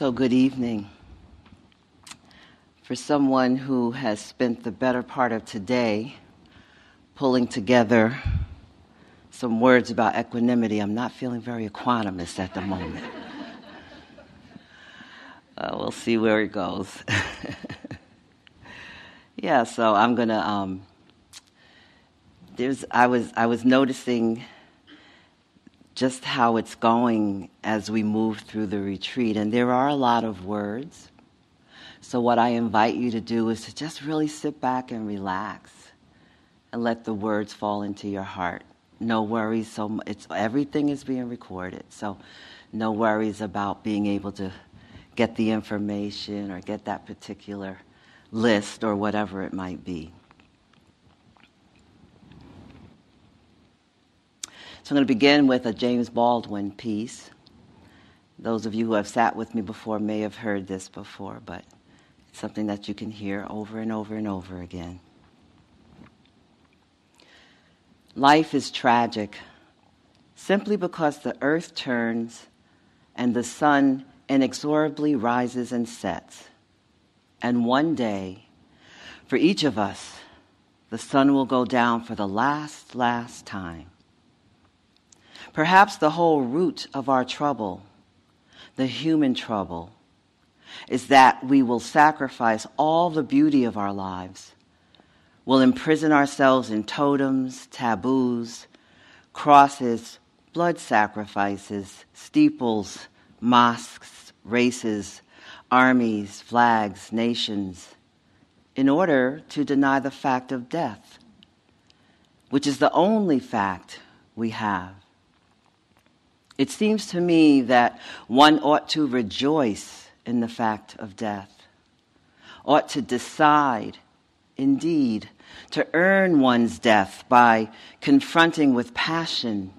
So, good evening. For someone who has spent the better part of today pulling together some words about equanimity, I'm not feeling very equanimous at the moment. uh, we'll see where it goes. yeah, so I'm gonna. Um, there's. I was. I was noticing just how it's going as we move through the retreat. And there are a lot of words. So, what I invite you to do is to just really sit back and relax and let the words fall into your heart. No worries. So, it's, everything is being recorded. So, no worries about being able to get the information or get that particular list or whatever it might be. So I'm going to begin with a James Baldwin piece. Those of you who have sat with me before may have heard this before, but it's something that you can hear over and over and over again. Life is tragic simply because the earth turns and the sun inexorably rises and sets. And one day, for each of us, the sun will go down for the last, last time. Perhaps the whole root of our trouble, the human trouble, is that we will sacrifice all the beauty of our lives, will imprison ourselves in totems, taboos, crosses, blood sacrifices, steeples, mosques, races, armies, flags, nations, in order to deny the fact of death, which is the only fact we have. It seems to me that one ought to rejoice in the fact of death, ought to decide, indeed, to earn one's death by confronting with passion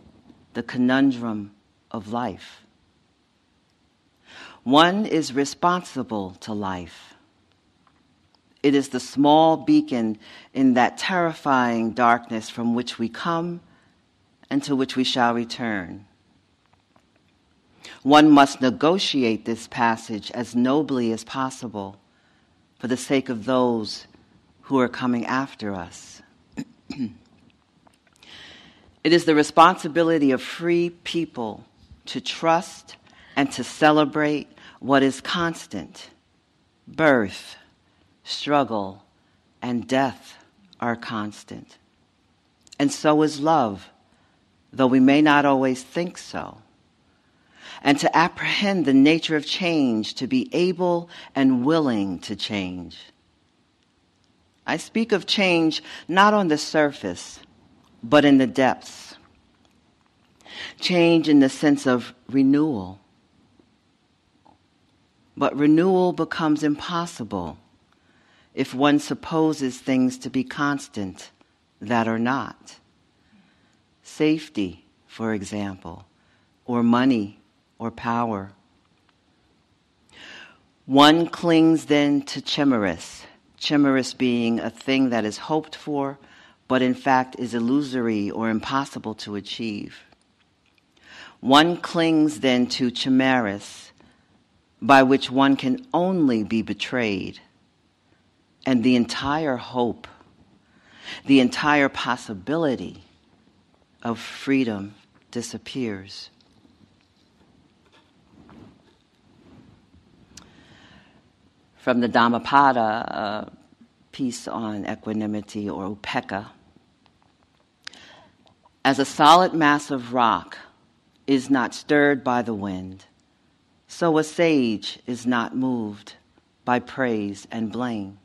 the conundrum of life. One is responsible to life. It is the small beacon in that terrifying darkness from which we come and to which we shall return. One must negotiate this passage as nobly as possible for the sake of those who are coming after us. it is the responsibility of free people to trust and to celebrate what is constant. Birth, struggle, and death are constant. And so is love, though we may not always think so and to apprehend the nature of change, to be able and willing to change. I speak of change not on the surface, but in the depths. Change in the sense of renewal. But renewal becomes impossible if one supposes things to be constant that are not. Safety, for example, or money or power. One clings then to chimeras, chimeras being a thing that is hoped for, but in fact is illusory or impossible to achieve. One clings then to chimeras, by which one can only be betrayed, and the entire hope, the entire possibility of freedom disappears. From the Dhammapada uh, piece on equanimity or upekkha. As a solid mass of rock is not stirred by the wind, so a sage is not moved by praise and blame.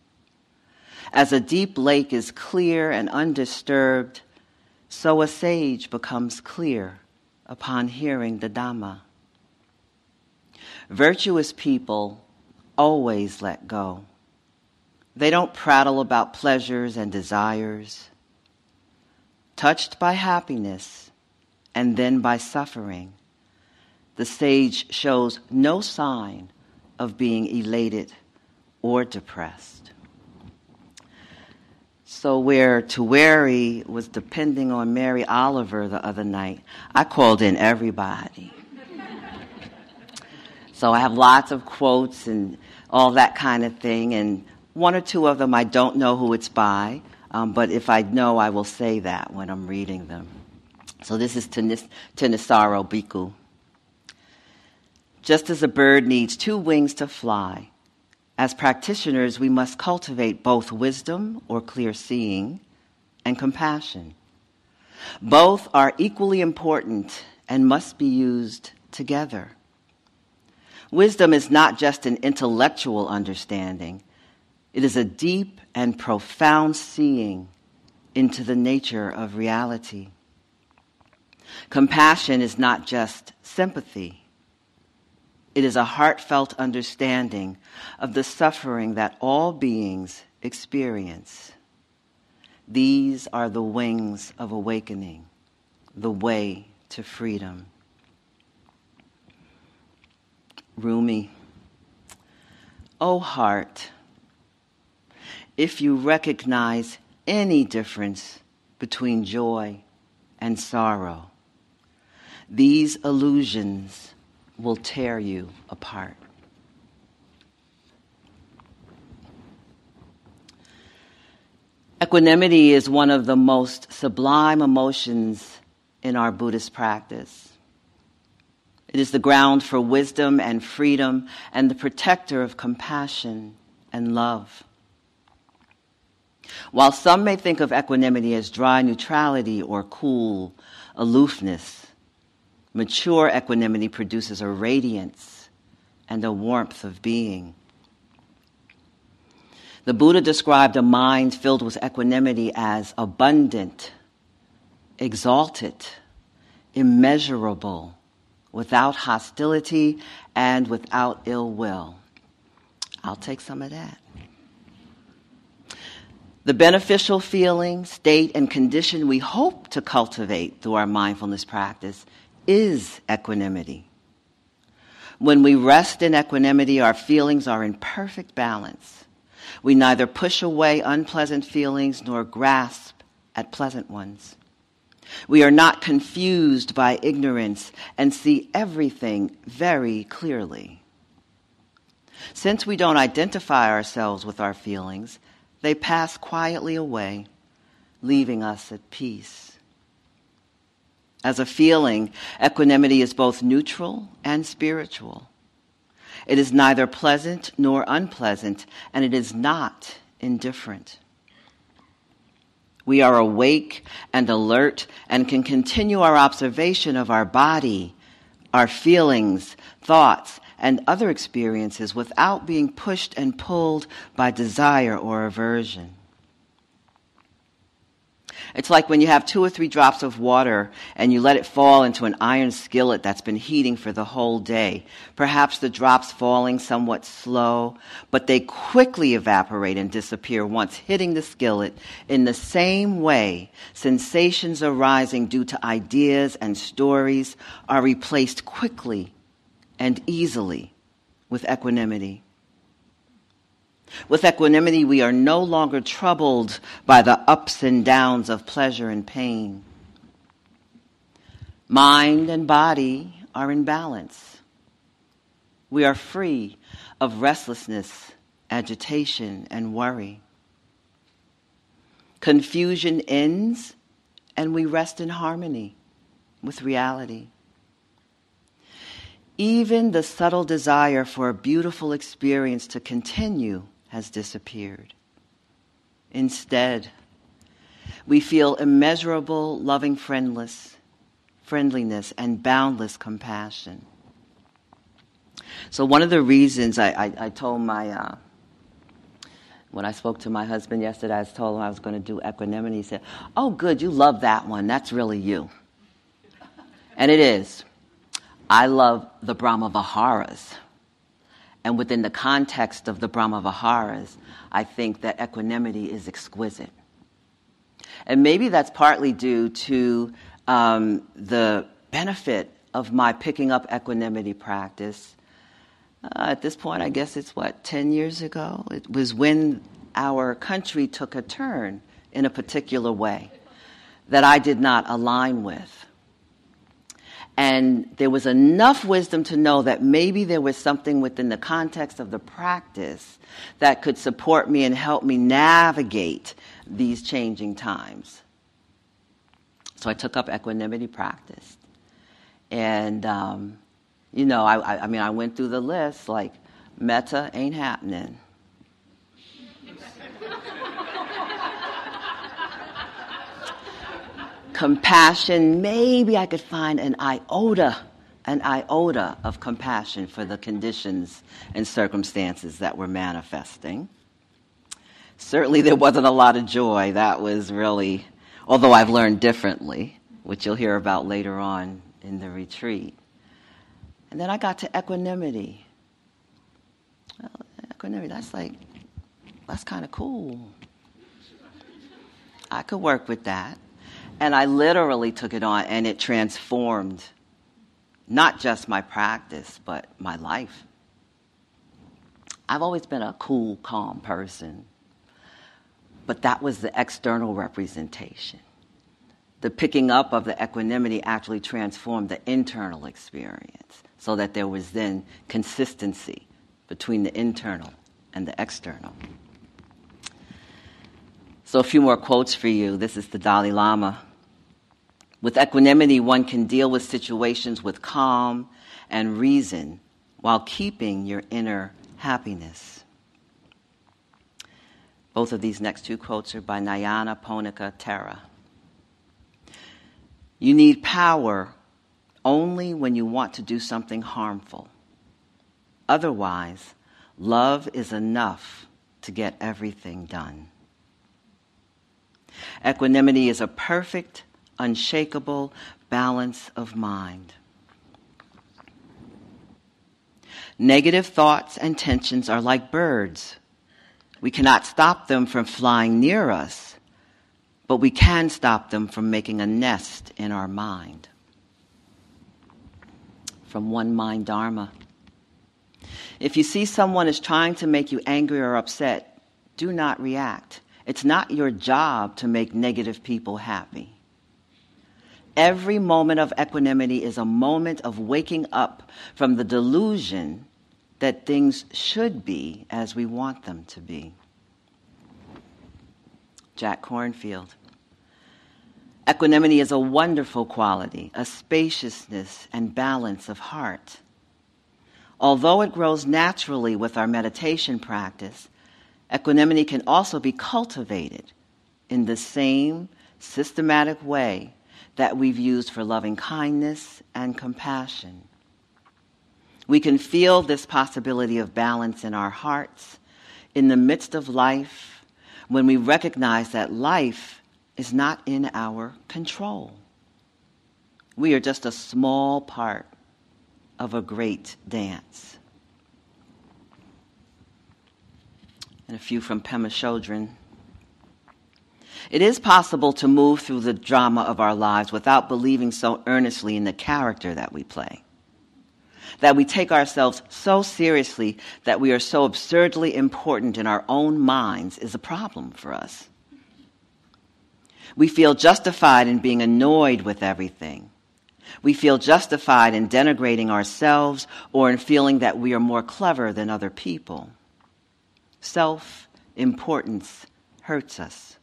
As a deep lake is clear and undisturbed, so a sage becomes clear upon hearing the Dhamma. Virtuous people always let go. They don't prattle about pleasures and desires. Touched by happiness and then by suffering, the sage shows no sign of being elated or depressed. So, where Tuere was depending on Mary Oliver the other night, I called in everybody. So I have lots of quotes and all that kind of thing, and one or two of them I don't know who it's by, um, but if I know, I will say that when I'm reading them. So this is Thanissaro Bhikkhu. Just as a bird needs two wings to fly, as practitioners, we must cultivate both wisdom or clear seeing and compassion. Both are equally important and must be used together. Wisdom is not just an intellectual understanding, it is a deep and profound seeing into the nature of reality. Compassion is not just sympathy. It is a heartfelt understanding of the suffering that all beings experience. These are the wings of awakening, the way to freedom. Rumi. O oh heart, if you recognize any difference between joy and sorrow, these illusions will tear you apart. Equanimity is one of the most sublime emotions in our Buddhist practice. It is the ground for wisdom and freedom and the protector of compassion and love. While some may think of equanimity as dry neutrality or cool aloofness, mature equanimity produces a radiance and a warmth of being. The Buddha described a mind filled with equanimity as abundant, exalted, immeasurable, without hostility, and without ill will. I'll take some of that. The beneficial feeling, state, and condition we hope to cultivate through our mindfulness practice is equanimity. When we rest in equanimity, our feelings are in perfect balance. We neither push away unpleasant feelings nor grasp at pleasant ones. We are not confused by ignorance and see everything very clearly. Since we don't identify ourselves with our feelings, they pass quietly away, leaving us at peace. As a feeling, equanimity is both neutral and spiritual. It is neither pleasant nor unpleasant, and it is not indifferent. We are awake and alert and can continue our observation of our body, our feelings, thoughts, and other experiences without being pushed and pulled by desire or aversion. It's like when you have two or three drops of water and you let it fall into an iron skillet that's been heating for the whole day. Perhaps the drops falling somewhat slow, but they quickly evaporate and disappear once hitting the skillet. In the same way, sensations arising due to ideas and stories are replaced quickly and easily with equanimity. With equanimity, we are no longer troubled by the ups and downs of pleasure and pain. Mind and body are in balance. We are free of restlessness, agitation, and worry. Confusion ends, and we rest in harmony with reality. Even the subtle desire for a beautiful experience to continue has disappeared. Instead, we feel immeasurable loving friendless, friendliness and boundless compassion. So one of the reasons I, I, I told my, uh, when I spoke to my husband yesterday, I told him I was going to do equanimity. He said, oh good, you love that one. That's really you. And it is. I love the Brahma Viharas. And within the context of the Brahma Viharas, I think that equanimity is exquisite. And maybe that's partly due to um, the benefit of my picking up equanimity practice. Uh, at this point, I guess it's what, 10 years ago? It was when our country took a turn in a particular way that I did not align with. And there was enough wisdom to know that maybe there was something within the context of the practice that could support me and help me navigate these changing times. So I took up equanimity practice. And, um, you know, I, I, mean, I went through the list like, metta ain't happening. Compassion, maybe I could find an iota, an iota of compassion for the conditions and circumstances that were manifesting. Certainly, there wasn't a lot of joy. That was really, although I've learned differently, which you'll hear about later on in the retreat. And then I got to equanimity. Well, equanimity, that's like, that's kind of cool. I could work with that. And I literally took it on, and it transformed not just my practice, but my life. I've always been a cool, calm person, but that was the external representation. The picking up of the equanimity actually transformed the internal experience so that there was then consistency between the internal and the external. So, a few more quotes for you. This is the Dalai Lama. With equanimity, one can deal with situations with calm and reason while keeping your inner happiness. Both of these next two quotes are by Nyanaponika Thera. You need power only when you want to do something harmful. Otherwise, love is enough to get everything done. Equanimity is a perfect, unshakable balance of mind. Negative thoughts and tensions are like birds. We cannot stop them from flying near us, but we can stop them from making a nest in our mind. From One Mind Dharma. If you see someone is trying to make you angry or upset, do not react. It's not your job to make negative people happy. Every moment of equanimity is a moment of waking up from the delusion that things should be as we want them to be. Jack Kornfield. Equanimity is a wonderful quality, a spaciousness and balance of heart. Although it grows naturally with our meditation practice, Equanimity can also be cultivated in the same systematic way that we've used for loving kindness and compassion. We can feel this possibility of balance in our hearts in the midst of life when we recognize that life is not in our control. We are just a small part of a great dance. and a few from Pema Chodron. It is possible to move through the drama of our lives without believing so earnestly in the character that we play. That we take ourselves so seriously that we are so absurdly important in our own minds is a problem for us. We feel justified in being annoyed with everything. We feel justified in denigrating ourselves or in feeling that we are more clever than other people. Self importance hurts us,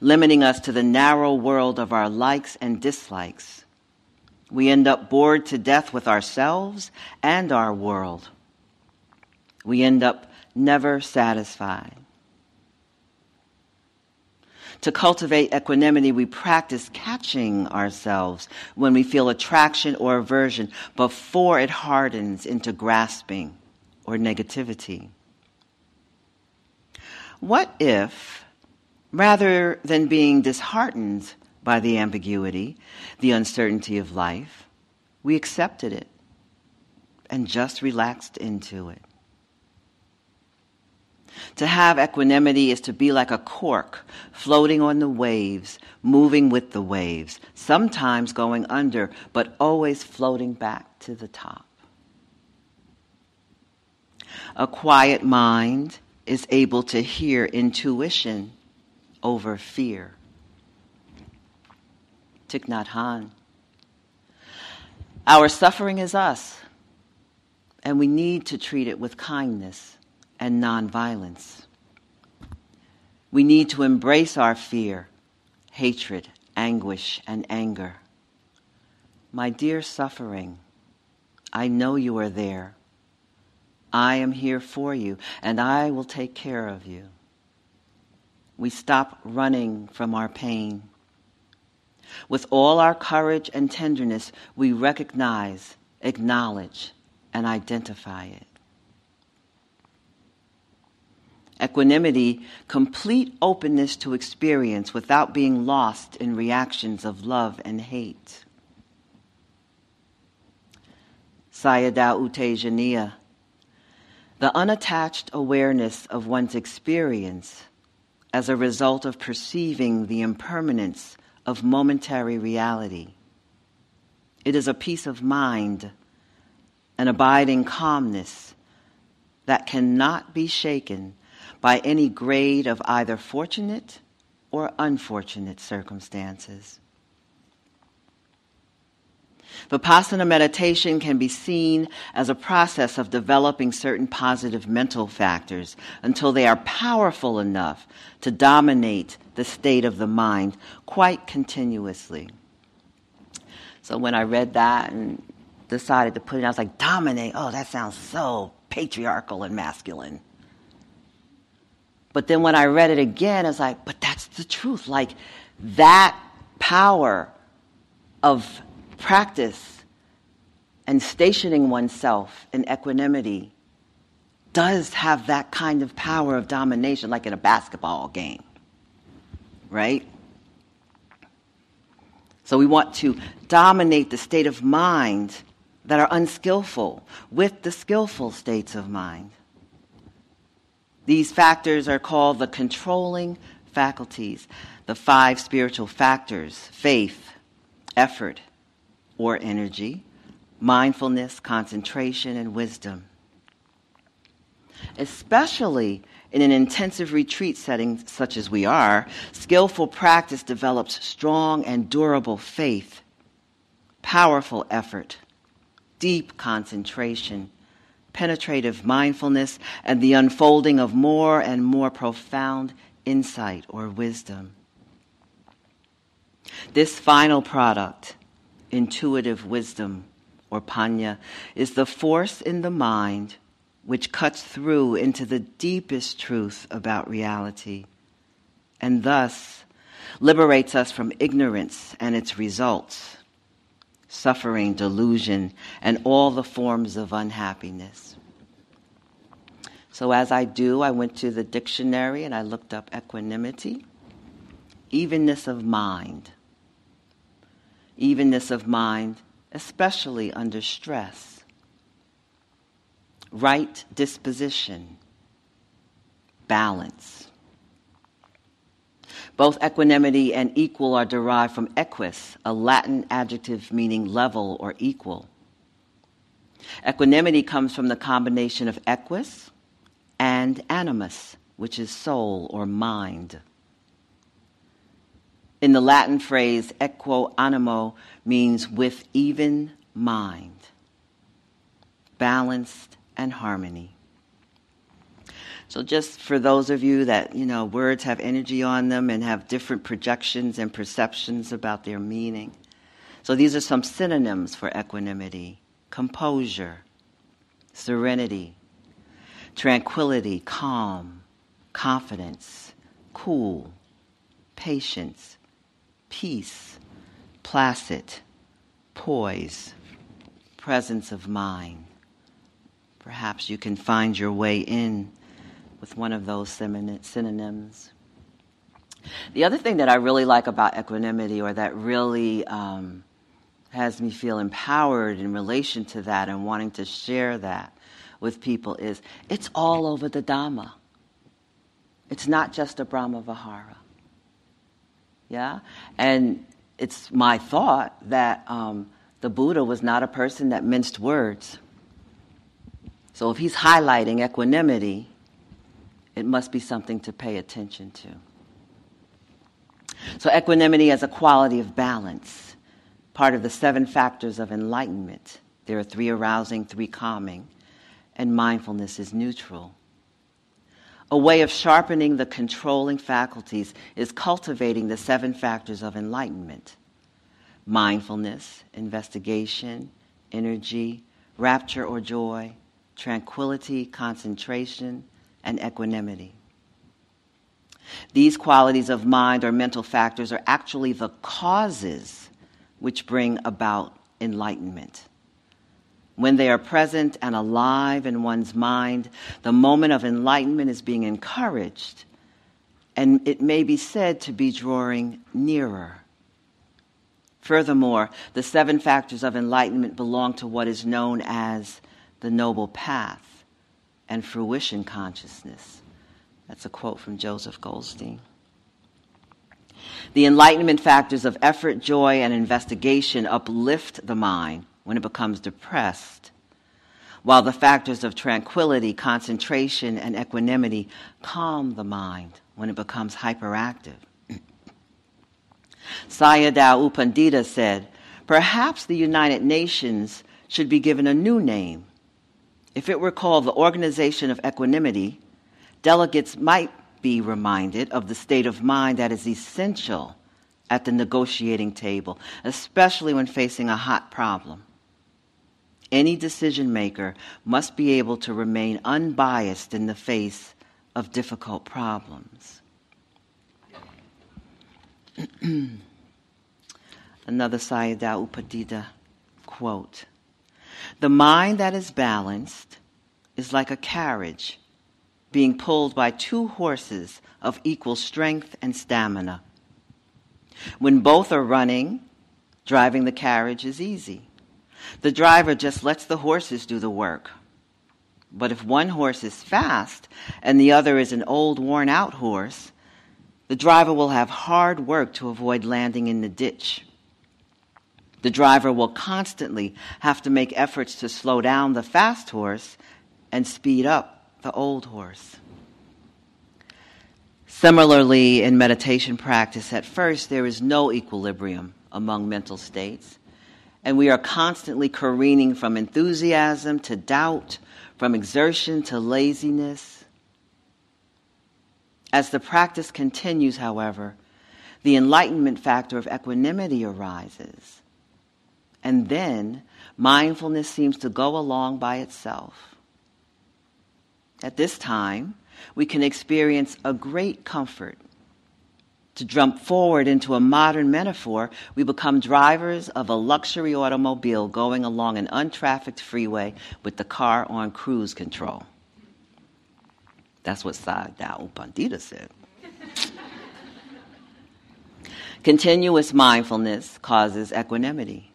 limiting us to the narrow world of our likes and dislikes. We end up bored to death with ourselves and our world. We end up never satisfied. To cultivate equanimity, we practice catching ourselves when we feel attraction or aversion before it hardens into grasping or negativity. What if, rather than being disheartened by the ambiguity, the uncertainty of life, we accepted it and just relaxed into it? To have equanimity is to be like a cork floating on the waves, moving with the waves, sometimes going under, but always floating back to the top. A quiet mind is able to hear intuition over fear. Thich Nhat Hanh. Our suffering is us, and we need to treat it with kindness and nonviolence. We need to embrace our fear, hatred, anguish, and anger. My dear suffering, I know you are there. I am here for you, and I will take care of you. We stop running from our pain. With all our courage and tenderness, we recognize, acknowledge, and identify it. Equanimity, complete openness to experience without being lost in reactions of love and hate. Sayadaw U Tejaniya, the unattached awareness of one's experience as a result of perceiving the impermanence of momentary reality. It is a peace of mind, an abiding calmness that cannot be shaken by any grade of either fortunate or unfortunate circumstances. Vipassana meditation can be seen as a process of developing certain positive mental factors until they are powerful enough to dominate the state of the mind quite continuously. So when I read that and decided to put it, I was like, dominate. Oh, that sounds so patriarchal and masculine. But then when I read it again, I was like, but that's the truth. Like that power of practice and stationing oneself in equanimity does have that kind of power of domination, like in a basketball game, right? So we want to dominate the state of mind that are unskillful with the skillful states of mind. These factors are called the controlling faculties, the five spiritual factors faith, effort, or energy, mindfulness, concentration, and wisdom. Especially in an intensive retreat setting such as we are, skillful practice develops strong and durable faith, powerful effort, deep concentration, penetrative mindfulness, and the unfolding of more and more profound insight or wisdom. This final product, intuitive wisdom or panya, is the force in the mind which cuts through into the deepest truth about reality and thus liberates us from ignorance and its results suffering, delusion, and all the forms of unhappiness. So, as I do, I went to the dictionary and I looked up equanimity, evenness of mind. Evenness of mind, especially under stress. Right disposition, balance. Both equanimity and equal are derived from equus, a Latin adjective meaning level or equal. Equanimity comes from the combination of equus and animus, which is soul or mind. In the Latin phrase, equo animo means with even mind, balanced and harmony. So just for those of you that, you know, words have energy on them and have different projections and perceptions about their meaning. So these are some synonyms for equanimity composure, serenity, tranquility, calm, confidence, cool, patience, peace, placid, poise, presence of mind. Perhaps you can find your way in with one of those synonyms. The other thing that I really like about equanimity, or that really um, has me feel empowered in relation to that and wanting to share that with people, is it's all over the Dhamma. It's not just a Brahma Vihara. Yeah? And it's my thought that um, the Buddha was not a person that minced words. So if he's highlighting equanimity, it must be something to pay attention to. So, equanimity as a quality of balance, part of the seven factors of enlightenment. There are three arousing, three calming, and mindfulness is neutral. A way of sharpening the controlling faculties is cultivating the seven factors of enlightenment mindfulness, investigation, energy, rapture or joy, tranquility, concentration, and equanimity. These qualities of mind or mental factors are actually the causes which bring about enlightenment. When they are present and alive in one's mind, the moment of enlightenment is being encouraged, and it may be said to be drawing nearer. Furthermore, the seven factors of enlightenment belong to what is known as the Noble Path and fruition consciousness. That's a quote from Joseph Goldstein. The enlightenment factors of effort, joy, and investigation uplift the mind when it becomes depressed, while the factors of tranquility, concentration, and equanimity calm the mind when it becomes hyperactive. Sayadaw U Pandita said, Perhaps the United Nations should be given a new name. If it were called the Organization of Equanimity, delegates might be reminded of the state of mind that is essential at the negotiating table, especially when facing a hot problem. Any decision maker must be able to remain unbiased in the face of difficult problems. Another Sayadaw U Pandita quote The mind that is balanced is like a carriage being pulled by two horses of equal strength and stamina. When both are running, driving the carriage is easy. The driver just lets the horses do the work. But if one horse is fast and the other is an old, worn out horse, the driver will have hard work to avoid landing in the ditch. The driver will constantly have to make efforts to slow down the fast horse and speed up the old horse. Similarly, in meditation practice, at first there is no equilibrium among mental states and we are constantly careening from enthusiasm to doubt, from exertion to laziness. As the practice continues, however, the enlightenment factor of equanimity arises. And then mindfulness seems to go along by itself. At this time, we can experience a great comfort to jump forward into a modern metaphor, we become drivers of a luxury automobile going along an untrafficked freeway with the car on cruise control. That's what Sayadaw U Pandita said. Continuous mindfulness causes equanimity.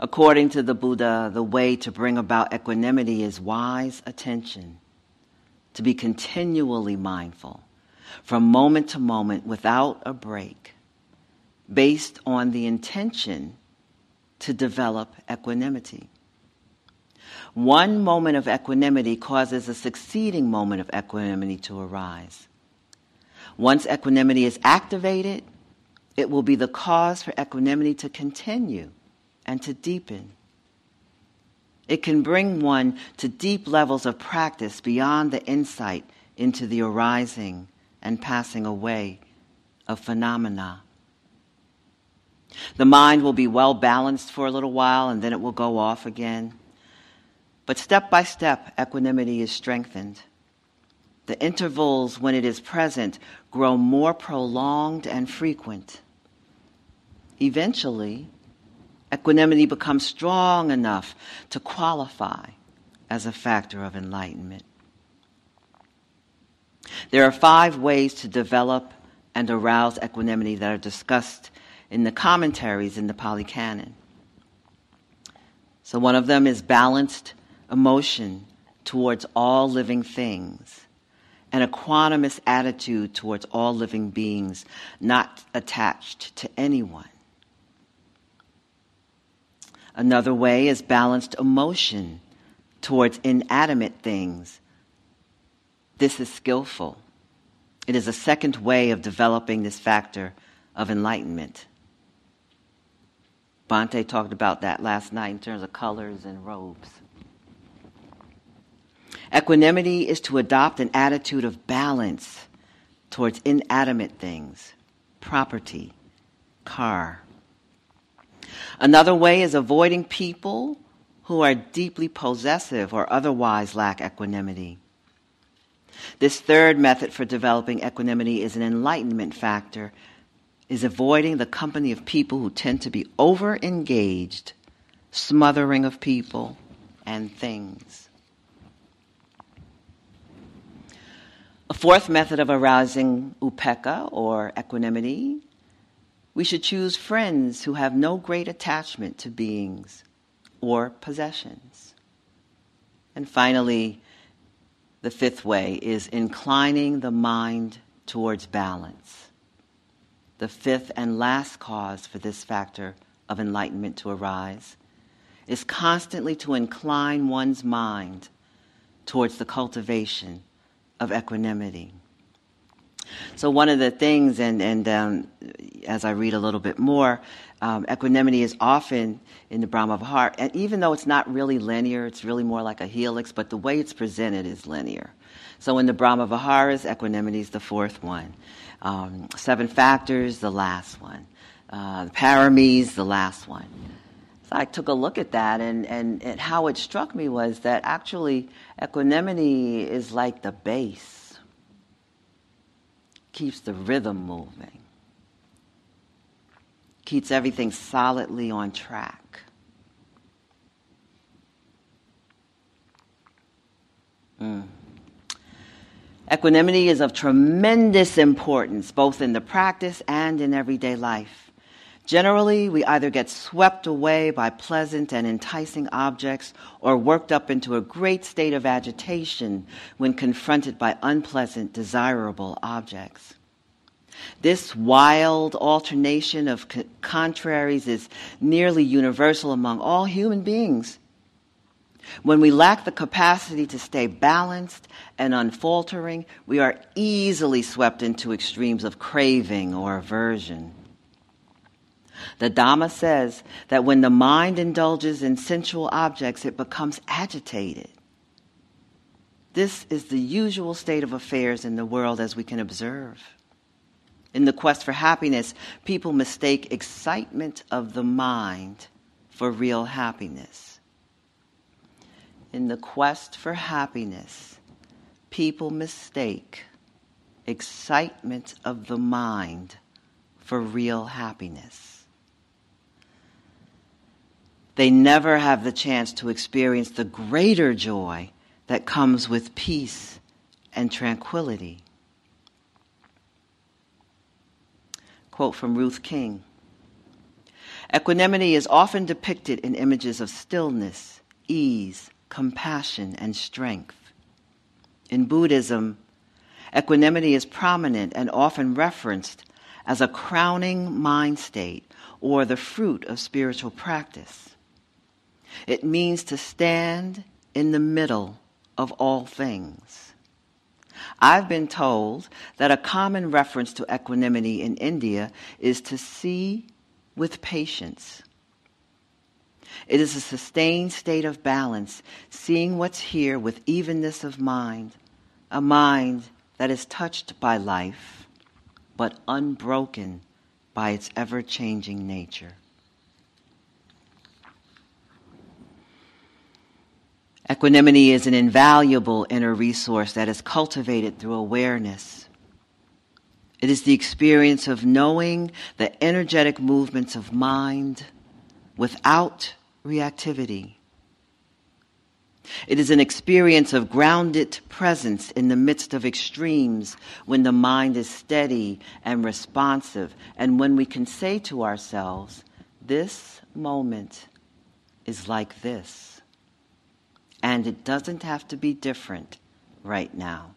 According to the Buddha, the way to bring about equanimity is wise attention, to be continually mindful from moment to moment without a break, based on the intention to develop equanimity. One moment of equanimity causes a succeeding moment of equanimity to arise. Once equanimity is activated, it will be the cause for equanimity to continue and to deepen. It can bring one to deep levels of practice beyond the insight into the arising and passing away of phenomena. The mind will be well balanced for a little while and then it will go off again. But step by step, equanimity is strengthened. The intervals when it is present grow more prolonged and frequent. Eventually, equanimity becomes strong enough to qualify as a factor of enlightenment. There are five ways to develop and arouse equanimity that are discussed in the commentaries in the Pali Canon. So, one of them is balanced emotion towards all living things an equanimous attitude towards all living beings, not attached to anyone. Another way is balanced emotion towards inanimate things this is skillful. It is a second way of developing this factor of enlightenment. Bhante talked about that last night in terms of colors and robes. Equanimity is to adopt an attitude of balance towards inanimate things, property, car. Another way is avoiding people who are deeply possessive or otherwise lack equanimity. This third method for developing equanimity is an enlightenment factor, is avoiding the company of people who tend to be over engaged, smothering of people and things. A fourth method of arousing upekkha or equanimity, we should choose friends who have no great attachment to beings or possessions. And finally, the fifth way is inclining the mind towards balance. The fifth and last cause for this factor of enlightenment to arise is constantly to incline one's mind towards the cultivation of equanimity. So, one of the things, and, and um, as I read a little bit more, um, equanimity is often in the Brahma Vihara, and even though it's not really linear, it's really more like a helix, but the way it's presented is linear. So, in the Brahma Viharas, equanimity is the fourth one. Um, seven factors, the last one. Uh, the paramis, the last one. So I took a look at that, and, and, and how it struck me was that actually equanimity is like the bass, keeps the rhythm moving, keeps everything solidly on track. Mm. Equanimity is of tremendous importance both in the practice and in everyday life. Generally, we either get swept away by pleasant and enticing objects or worked up into a great state of agitation when confronted by unpleasant, desirable objects. This wild alternation of co- contraries is nearly universal among all human beings. When we lack the capacity to stay balanced and unfaltering, we are easily swept into extremes of craving or aversion. The Dhamma says that when the mind indulges in sensual objects, it becomes agitated. This is the usual state of affairs in the world as we can observe. In the quest for happiness, people mistake excitement of the mind for real happiness. In the quest for happiness, people mistake excitement of the mind for real happiness. They never have the chance to experience the greater joy that comes with peace and tranquility. Quote from Ruth King Equanimity is often depicted in images of stillness, ease, compassion, and strength. In Buddhism, equanimity is prominent and often referenced as a crowning mind state or the fruit of spiritual practice. It means to stand in the middle of all things. I've been told that a common reference to equanimity in India is to see with patience. It is a sustained state of balance, seeing what's here with evenness of mind, a mind that is touched by life, but unbroken by its ever changing nature. Equanimity is an invaluable inner resource that is cultivated through awareness. It is the experience of knowing the energetic movements of mind without reactivity. It is an experience of grounded presence in the midst of extremes when the mind is steady and responsive, and when we can say to ourselves, This moment is like this and it doesn't have to be different right now.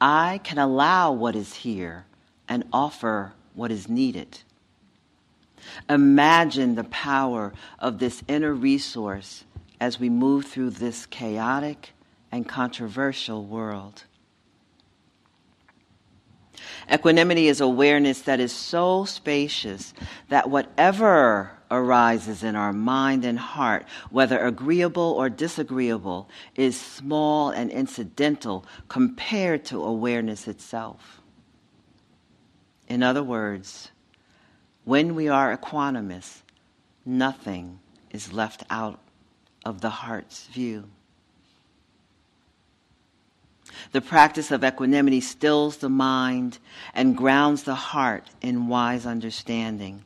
I can allow what is here and offer what is needed. Imagine the power of this inner resource as we move through this chaotic and controversial world. Equanimity is awareness that is so spacious that whatever arises in our mind and heart, whether agreeable or disagreeable, is small and incidental compared to awareness itself. In other words, when we are equanimous, nothing is left out of the heart's view. The practice of equanimity stills the mind and grounds the heart in wise understanding.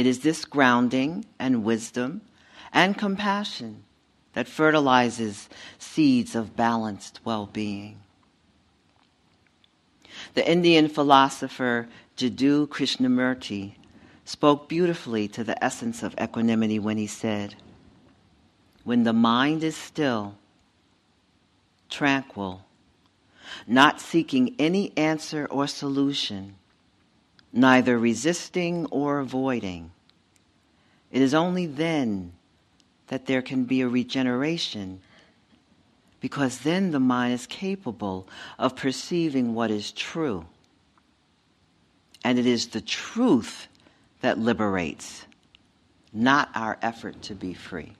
It is this grounding and wisdom and compassion that fertilizes seeds of balanced well being. The Indian philosopher Jiddu Krishnamurti spoke beautifully to the essence of equanimity when he said, When the mind is still, tranquil, not seeking any answer or solution, neither resisting or avoiding. It is only then that there can be a regeneration, because then the mind is capable of perceiving what is true. And it is the truth that liberates, not our effort to be free.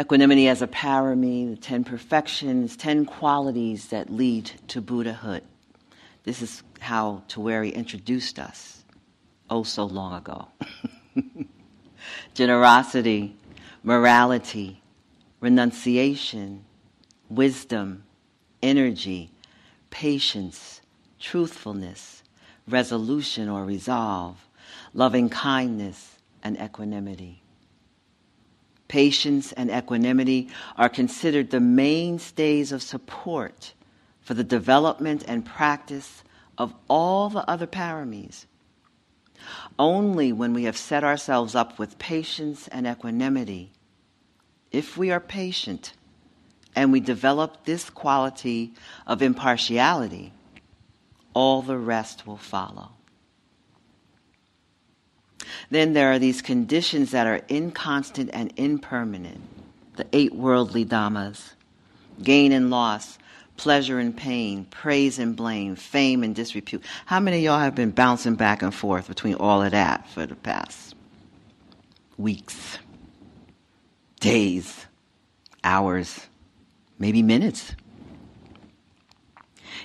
Equanimity as a parami, the ten perfections, ten qualities that lead to Buddhahood. This is how Tuere introduced us oh so long ago. Generosity, morality, renunciation, wisdom, energy, patience, truthfulness, resolution or resolve, loving kindness, and equanimity. Patience and equanimity are considered the mainstays of support for the development and practice of all the other paramis. Only when we have set ourselves up with patience and equanimity, if we are patient and we develop this quality of impartiality, all the rest will follow. Then there are these conditions that are inconstant and impermanent the eight worldly dhammas gain and loss, pleasure and pain, praise and blame, fame and disrepute. How many of y'all have been bouncing back and forth between all of that for the past weeks, days, hours, maybe minutes?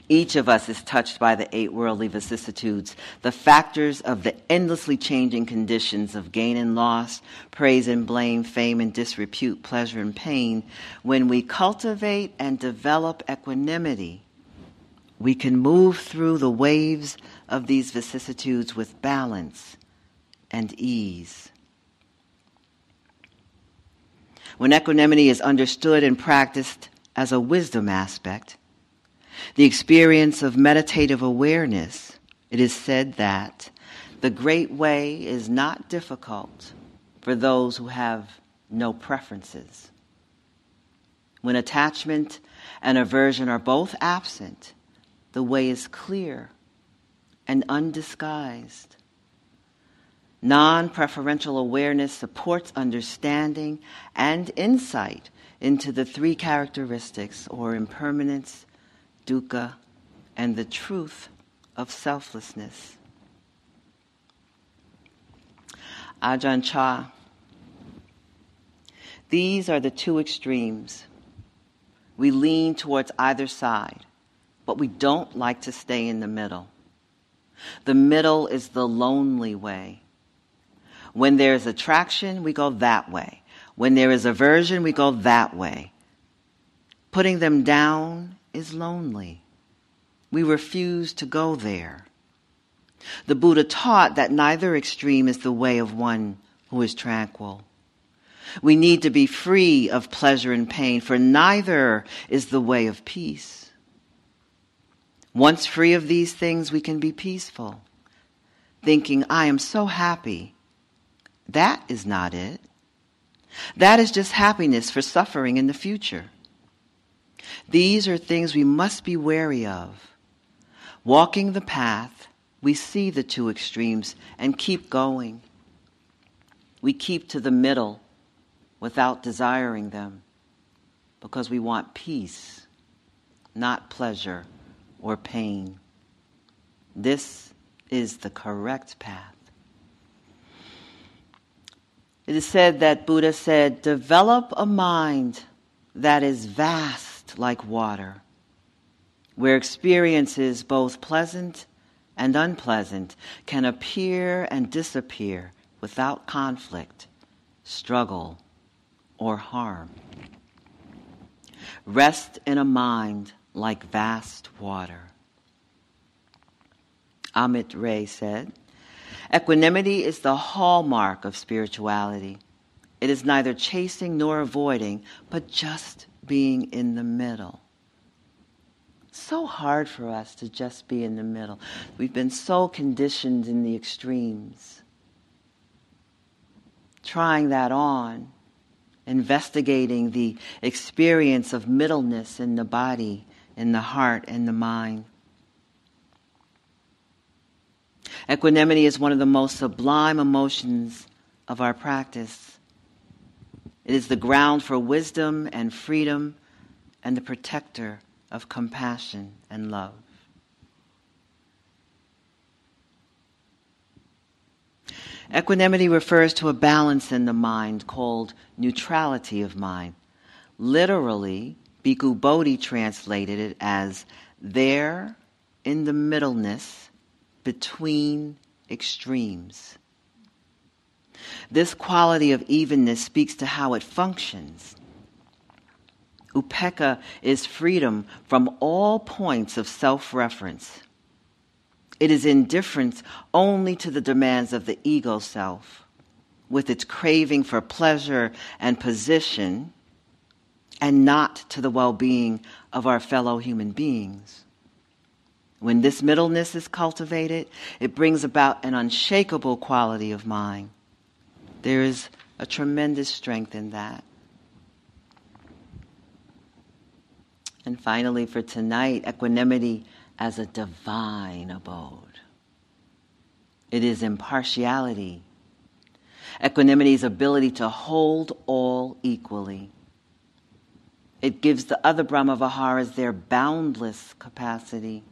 Each of us is touched by the eight worldly vicissitudes, the factors of the endlessly changing conditions of gain and loss, praise and blame, fame and disrepute, pleasure and pain. When we cultivate and develop equanimity, we can move through the waves of these vicissitudes with balance and ease. When equanimity is understood and practiced as a wisdom aspect, the experience of meditative awareness, it is said that the great way is not difficult for those who have no preferences. When attachment and aversion are both absent, the way is clear and undisguised. Non preferential awareness supports understanding and insight into the three characteristics or impermanence, dukkha, and the truth of selflessness. Ajahn Chah. These are the two extremes. We lean towards either side, but we don't like to stay in the middle. The middle is the lonely way. When there is attraction, we go that way. When there is aversion, we go that way. Putting them down is lonely. We refuse to go there. The Buddha taught that neither extreme is the way of one who is tranquil. We need to be free of pleasure and pain, for neither is the way of peace. Once free of these things, we can be peaceful, thinking, I am so happy. That is not it. That is just happiness for suffering in the future. These are things we must be wary of. Walking the path, we see the two extremes and keep going. We keep to the middle without desiring them because we want peace, not pleasure or pain. This is the correct path. It is said that Buddha said, develop a mind that is vast like water, where experiences both pleasant and unpleasant can appear and disappear without conflict, struggle, or harm. Rest in a mind like vast water. Amit Ray said, Equanimity is the hallmark of spirituality. It is neither chasing nor avoiding, but just being in the middle. So hard for us to just be in the middle. We've been so conditioned in the extremes. Trying that on, investigating the experience of middleness in the body, in the heart, and the mind. Equanimity is one of the most sublime emotions of our practice. It is the ground for wisdom and freedom and the protector of compassion and love. Equanimity refers to a balance in the mind called neutrality of mind. Literally, Bhikkhu Bodhi translated it as there in the middleness between extremes. This quality of evenness speaks to how it functions. Upekkha is freedom from all points of self reference. It is indifference only to the demands of the ego self, with its craving for pleasure and position, and not to the well being of our fellow human beings. When this middleness is cultivated, it brings about an unshakable quality of mind. There is a tremendous strength in that. And finally, for tonight, equanimity as a divine abode. It is impartiality. Equanimity's ability to hold all equally. It gives the other Brahmaviharas their boundless capacity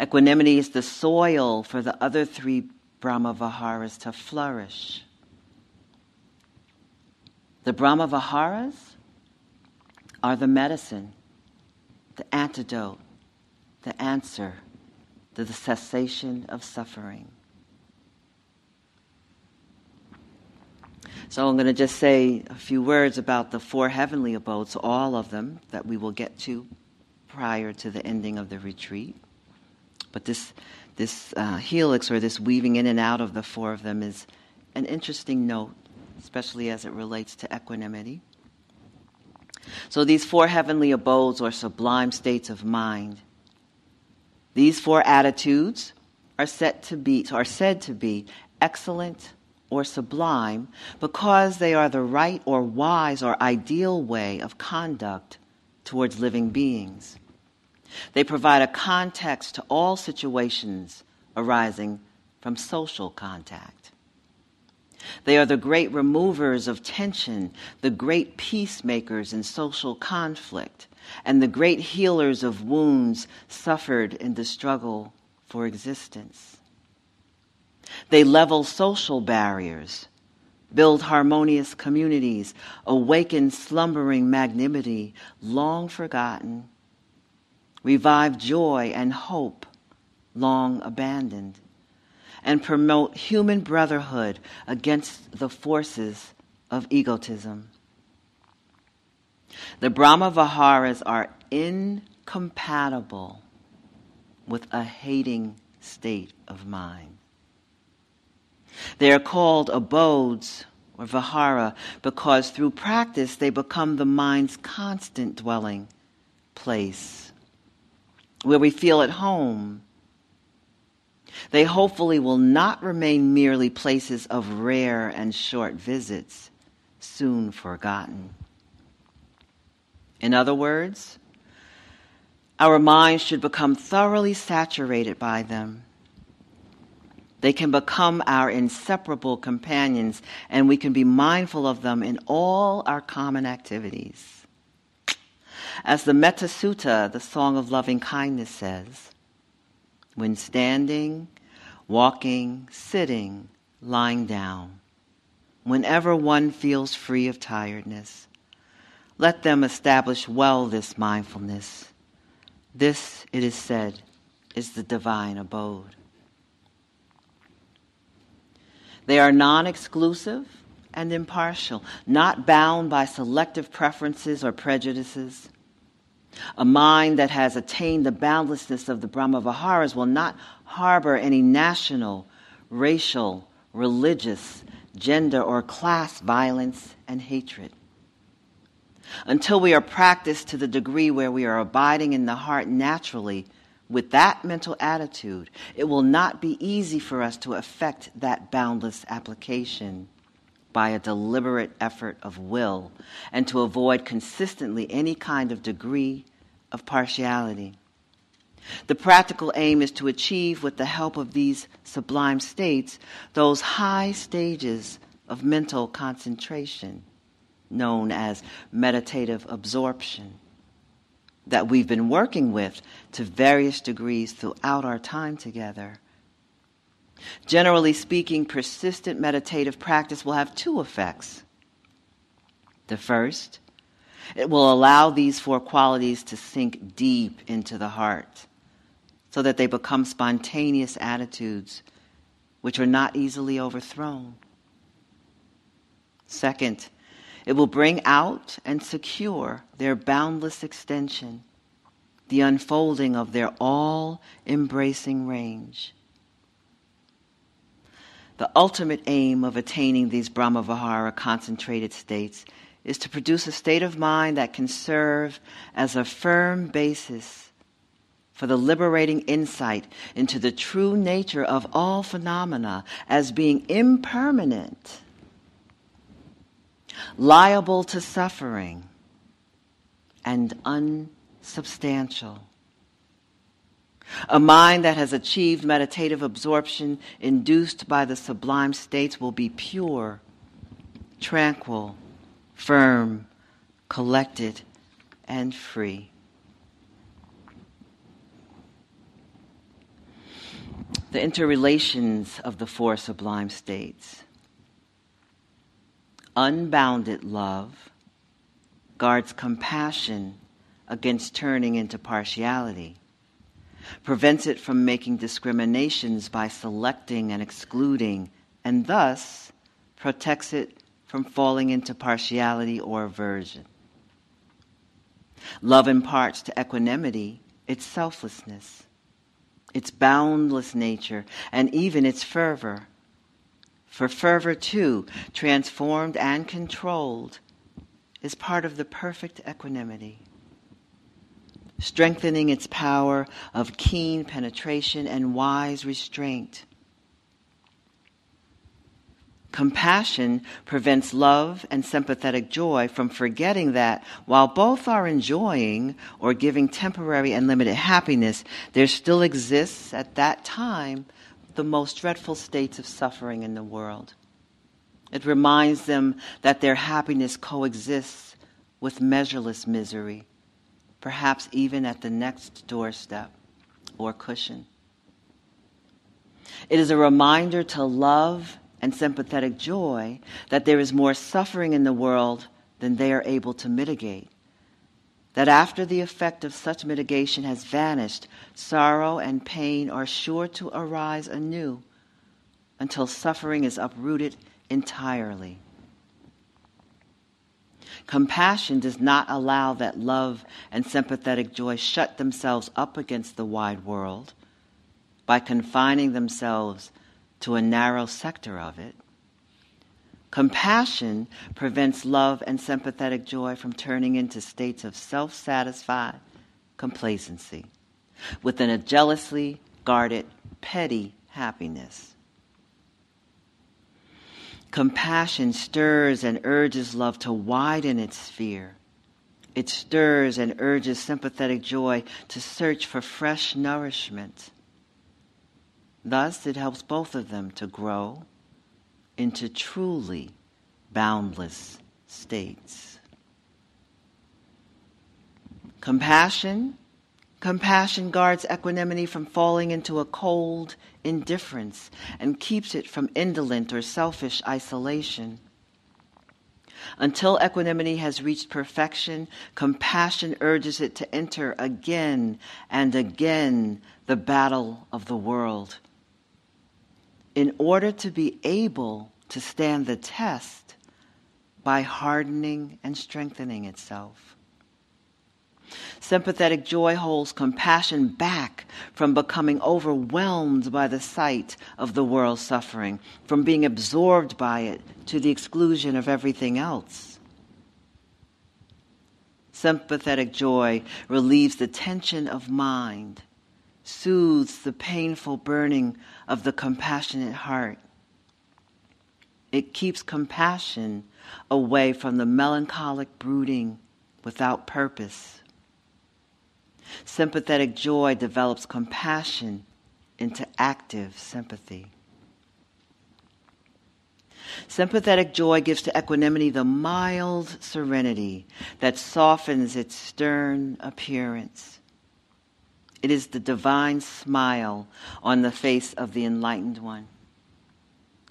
Equanimity is the soil for the other three Brahmaviharas to flourish. The Brahma Viharas are the medicine, the antidote, the answer to the cessation of suffering. So I'm going to just say a few words about the four heavenly abodes, all of them that we will get to prior to the ending of the retreat. But this, this uh, helix or this weaving in and out of the four of them is an interesting note, especially as it relates to equanimity. So these four heavenly abodes or sublime states of mind, these four attitudes are set to be are said to be excellent or sublime because they are the right or wise or ideal way of conduct towards living beings. They provide a context to all situations arising from social contact. They are the great removers of tension, the great peacemakers in social conflict, and the great healers of wounds suffered in the struggle for existence. They level social barriers, build harmonious communities, awaken slumbering magnanimity long forgotten, revive joy and hope long abandoned, and promote human brotherhood against the forces of egotism. The Brahma Viharas are incompatible with a hating state of mind. They are called abodes or vihara because through practice they become the mind's constant dwelling place where we feel at home. They hopefully will not remain merely places of rare and short visits, soon forgotten. In other words, our minds should become thoroughly saturated by them. They can become our inseparable companions, and we can be mindful of them in all our common activities. As the Metta Sutta, the Song of Loving Kindness, says, when standing, walking, sitting, lying down, whenever one feels free of tiredness, let them establish well this mindfulness. This, it is said, is the divine abode. They are non exclusive and impartial, not bound by selective preferences or prejudices. A mind that has attained the boundlessness of the Brahmaviharas will not harbor any national, racial, religious, gender, or class violence and hatred. Until we are practiced to the degree where we are abiding in the heart naturally with that mental attitude, it will not be easy for us to effect that boundless application by a deliberate effort of will and to avoid consistently any kind of degree of partiality. The practical aim is to achieve, with the help of these sublime states, those high stages of mental concentration known as meditative absorption that we've been working with to various degrees throughout our time together. Generally speaking, persistent meditative practice will have two effects. The first, it will allow these four qualities to sink deep into the heart so that they become spontaneous attitudes which are not easily overthrown. Second, it will bring out and secure their boundless extension, the unfolding of their all embracing range. The ultimate aim of attaining these Brahmavihara concentrated states is to produce a state of mind that can serve as a firm basis for the liberating insight into the true nature of all phenomena as being impermanent liable to suffering, and unsubstantial. A mind that has achieved meditative absorption induced by the sublime states will be pure, tranquil, firm, collected, and free. The interrelations of the four sublime states unbounded love guards compassion against turning into partiality, prevents it from making discriminations by selecting and excluding, and thus protects it from falling into partiality or aversion. Love imparts to equanimity its selflessness, its boundless nature, and even its fervor for fervor, too, transformed and controlled, is part of the perfect equanimity, strengthening its power of keen penetration and wise restraint. Compassion prevents love and sympathetic joy from forgetting that while both are enjoying or giving temporary and limited happiness, there still exists at that time the most dreadful states of suffering in the world. It reminds them that their happiness coexists with measureless misery, perhaps even at the next doorstep or cushion. It is a reminder to love and sympathetic joy that there is more suffering in the world than they are able to mitigate that after the effect of such mitigation has vanished, sorrow and pain are sure to arise anew until suffering is uprooted entirely. Compassion does not allow that love and sympathetic joy shut themselves up against the wide world by confining themselves to a narrow sector of it. Compassion prevents love and sympathetic joy from turning into states of self satisfied complacency within a jealously guarded, petty happiness. Compassion stirs and urges love to widen its sphere. It stirs and urges sympathetic joy to search for fresh nourishment. Thus, it helps both of them to grow into truly boundless states. Compassion. Compassion guards equanimity from falling into a cold indifference and keeps it from indolent or selfish isolation. Until equanimity has reached perfection, compassion urges it to enter again and again the battle of the world. In order to be able to stand the test by hardening and strengthening itself. Sympathetic joy holds compassion back from becoming overwhelmed by the sight of the world suffering, from being absorbed by it to the exclusion of everything else. Sympathetic joy relieves the tension of mind, soothes the painful burning of the compassionate heart. It keeps compassion away from the melancholic brooding without purpose Sympathetic joy develops compassion into active sympathy. Sympathetic joy gives to equanimity the mild serenity that softens its stern appearance. It is the divine smile on the face of the enlightened one.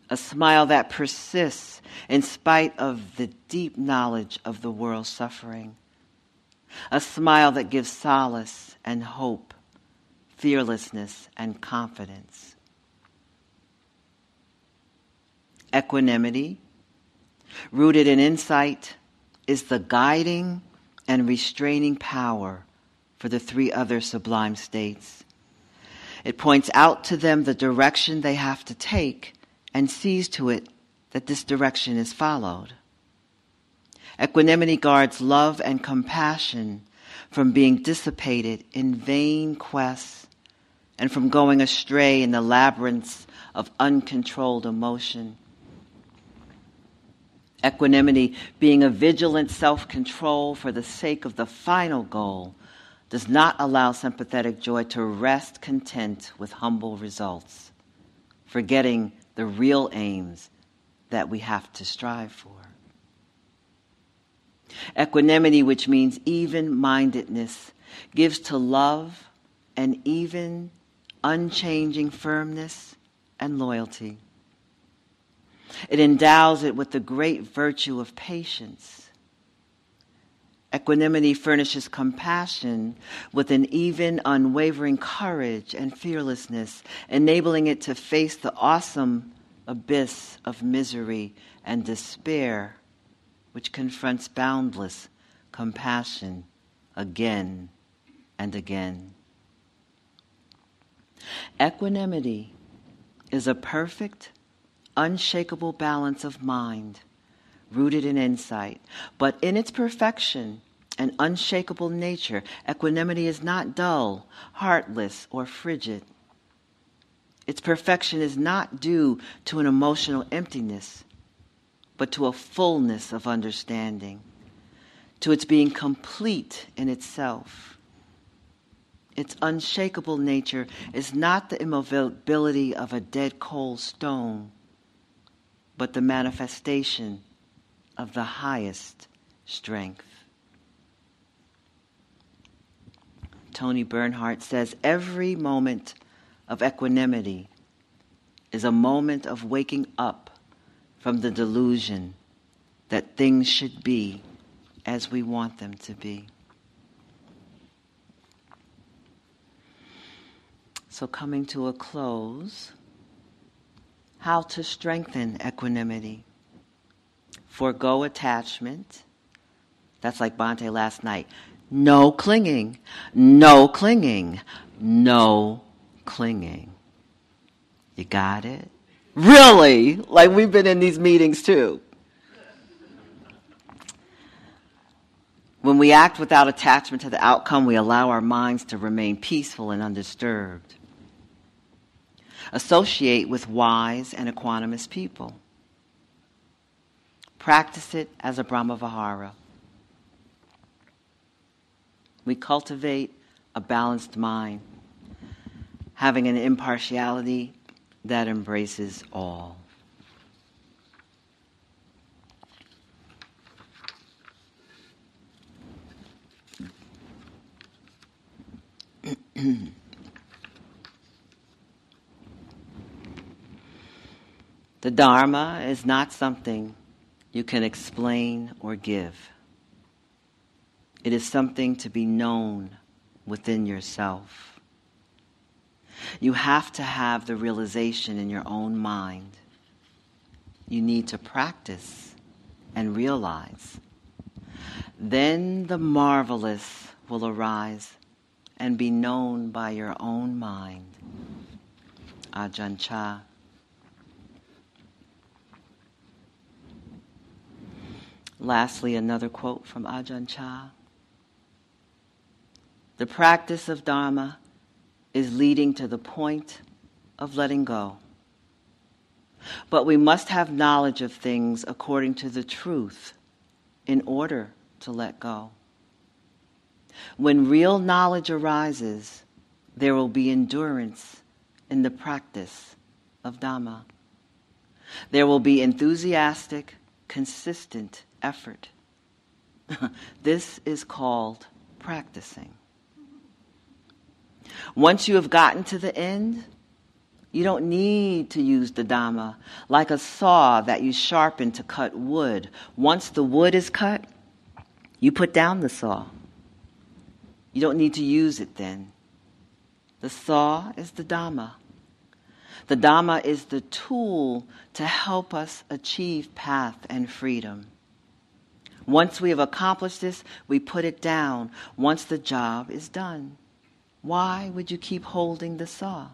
A smile that persists in spite of the deep knowledge of the world's suffering a smile that gives solace and hope, fearlessness and confidence. Equanimity, rooted in insight, is the guiding and restraining power for the three other sublime states. It points out to them the direction they have to take and sees to it that this direction is followed. Equanimity guards love and compassion from being dissipated in vain quests and from going astray in the labyrinths of uncontrolled emotion. Equanimity, being a vigilant self control for the sake of the final goal, does not allow sympathetic joy to rest content with humble results, forgetting the real aims that we have to strive for. Equanimity, which means even mindedness, gives to love an even, unchanging firmness and loyalty. It endows it with the great virtue of patience. Equanimity furnishes compassion with an even, unwavering courage and fearlessness, enabling it to face the awesome abyss of misery and despair which confronts boundless compassion again and again. Equanimity is a perfect, unshakable balance of mind rooted in insight, but in its perfection and unshakable nature, equanimity is not dull, heartless, or frigid. Its perfection is not due to an emotional emptiness, but to a fullness of understanding, to its being complete in itself. Its unshakable nature is not the immobility of a dead cold stone, but the manifestation of the highest strength. Toni Bernhard says every moment of equanimity is a moment of waking up from the delusion that things should be as we want them to be. So, coming to a close, how to strengthen equanimity. Forgo attachment. That's like Bhante last night. No clinging, no clinging, no clinging. You got it? Really? Like we've been in these meetings too. When we act without attachment to the outcome, we allow our minds to remain peaceful and undisturbed. Associate with wise and equanimous people. Practice it as a Brahmavihara. We cultivate a balanced mind, having an impartiality that embraces all. the Dharma is not something you can explain or give. It is something to be known within yourself. You have to have the realization in your own mind. You need to practice and realize. Then the marvelous will arise and be known by your own mind. Ajahn Chah. Lastly, another quote from Ajahn Chah. The practice of Dharma is leading to the point of letting go. But we must have knowledge of things according to the truth in order to let go. When real knowledge arises, there will be endurance in the practice of Dhamma. There will be enthusiastic, consistent effort. this is called practicing. Once you have gotten to the end, you don't need to use the Dhamma like a saw that you sharpen to cut wood. Once the wood is cut, you put down the saw. You don't need to use it then. The saw is the Dhamma. The Dhamma is the tool to help us achieve path and freedom. Once we have accomplished this, we put it down once the job is done. Why would you keep holding the saw?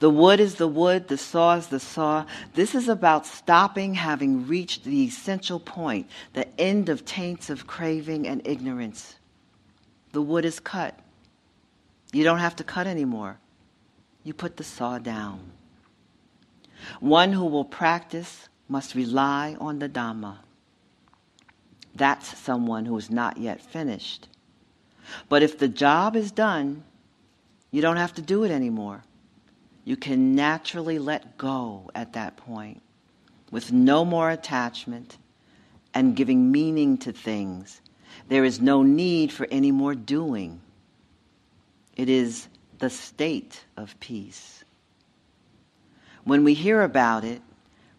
The wood is the wood, the saw is the saw. This is about stopping having reached the essential point, the end of taints of craving and ignorance. The wood is cut. You don't have to cut anymore. You put the saw down. One who will practice must rely on the Dhamma. That's someone who is not yet finished. But if the job is done, you don't have to do it anymore. You can naturally let go at that point with no more attachment and giving meaning to things there is no need for any more doing. It is the state of peace. When we hear about it,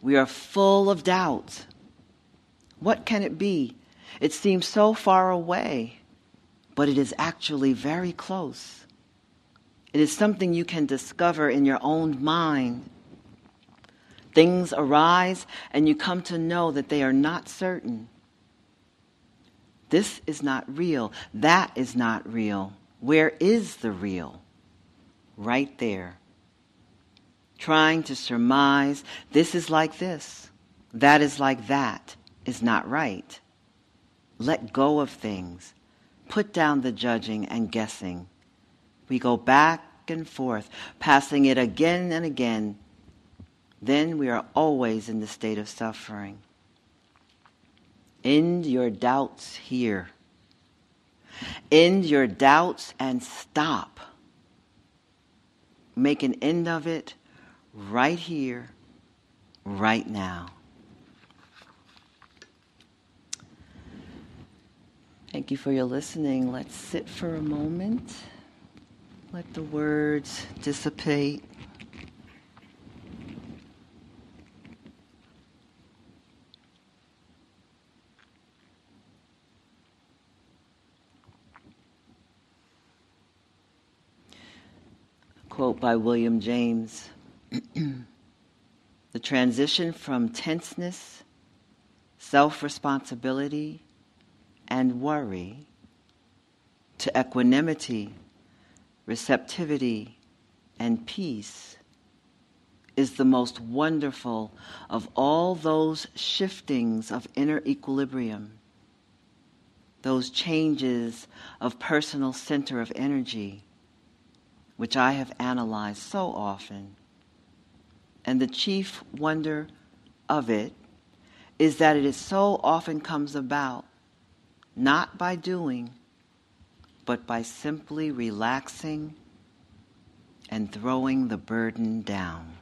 we are full of doubt. What can it be? It seems so far away, but it is actually very close. It is something you can discover in your own mind. Things arise, and you come to know that they are not certain. This is not real. That is not real. Where is the real? Right there. Trying to surmise this is like this, that is like that, is not right. Let go of things. Put down the judging and guessing. We go back and forth, passing it again and again. Then we are always in the state of suffering. End your doubts here. End your doubts and stop. Make an end of it right here, right now. Thank you for your listening. Let's sit for a moment. Let the words dissipate. quote by William James The transition from tenseness, self responsibility, and worry to equanimity, receptivity, and peace is the most wonderful of all those shiftings of inner equilibrium, those changes of personal center of energy which I have analyzed so often. And the chief wonder of it is that it so often comes about not by doing, but by simply relaxing and throwing the burden down.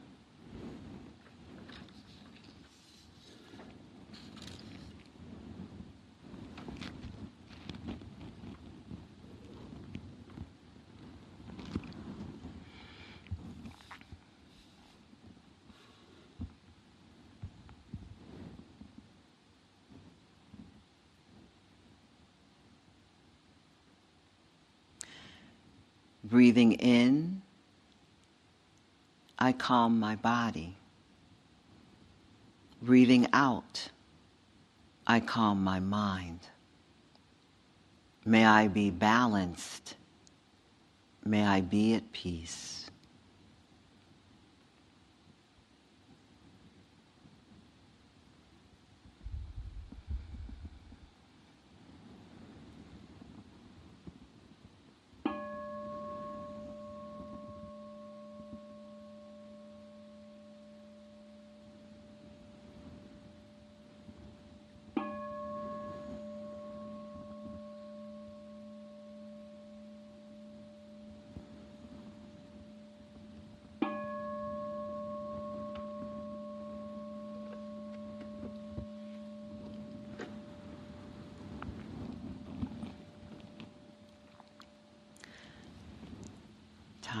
Breathing in, I calm my body. Breathing out, I calm my mind. May I be balanced. May I be at peace.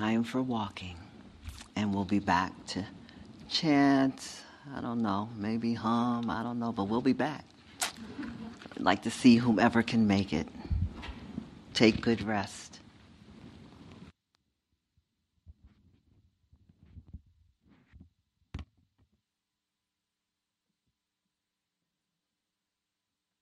time for walking. And we'll be back to chant, I don't know, maybe hum, I don't know, but we'll be back. I'd like to see whomever can make it. Take good rest.